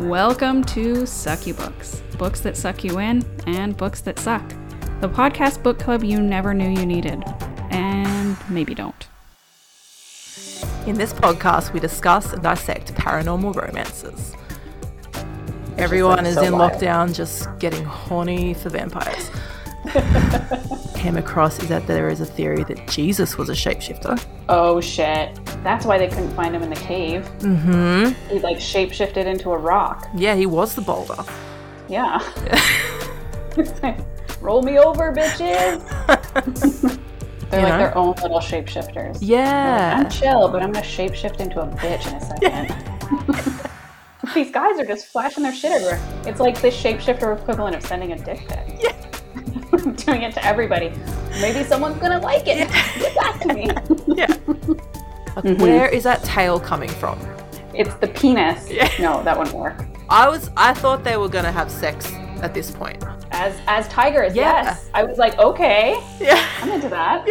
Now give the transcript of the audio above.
Welcome to Sucky Books books that suck you in and books that suck. The podcast book club you never knew you needed. And maybe don't. In this podcast, we discuss and dissect paranormal romances. Everyone is so in wild. lockdown just getting horny for vampires. Came across is that there is a theory that Jesus was a shapeshifter. Oh shit. That's why they couldn't find him in the cave. Mm-hmm. He like shapeshifted into a rock. Yeah, he was the boulder. Yeah. Roll me over, bitches. They're You like know? their own little shapeshifters. They're like, Yeah. I'm chill, but I'm gonna shapeshift into a bitch in a second. These guys are just flashing their shit everywhere. It's like the shapeshifter equivalent of sending a dick pic. Yeah. Doing it to everybody. Maybe someone's gonna like it. Get back to yeah. Like, Where is that tail coming from? It's the penis. Yeah. No, that wouldn't work. I was I thought they were gonna have sex at this point. As as tigers, Yeah. yes. I was like, okay, Yeah. I'm into that.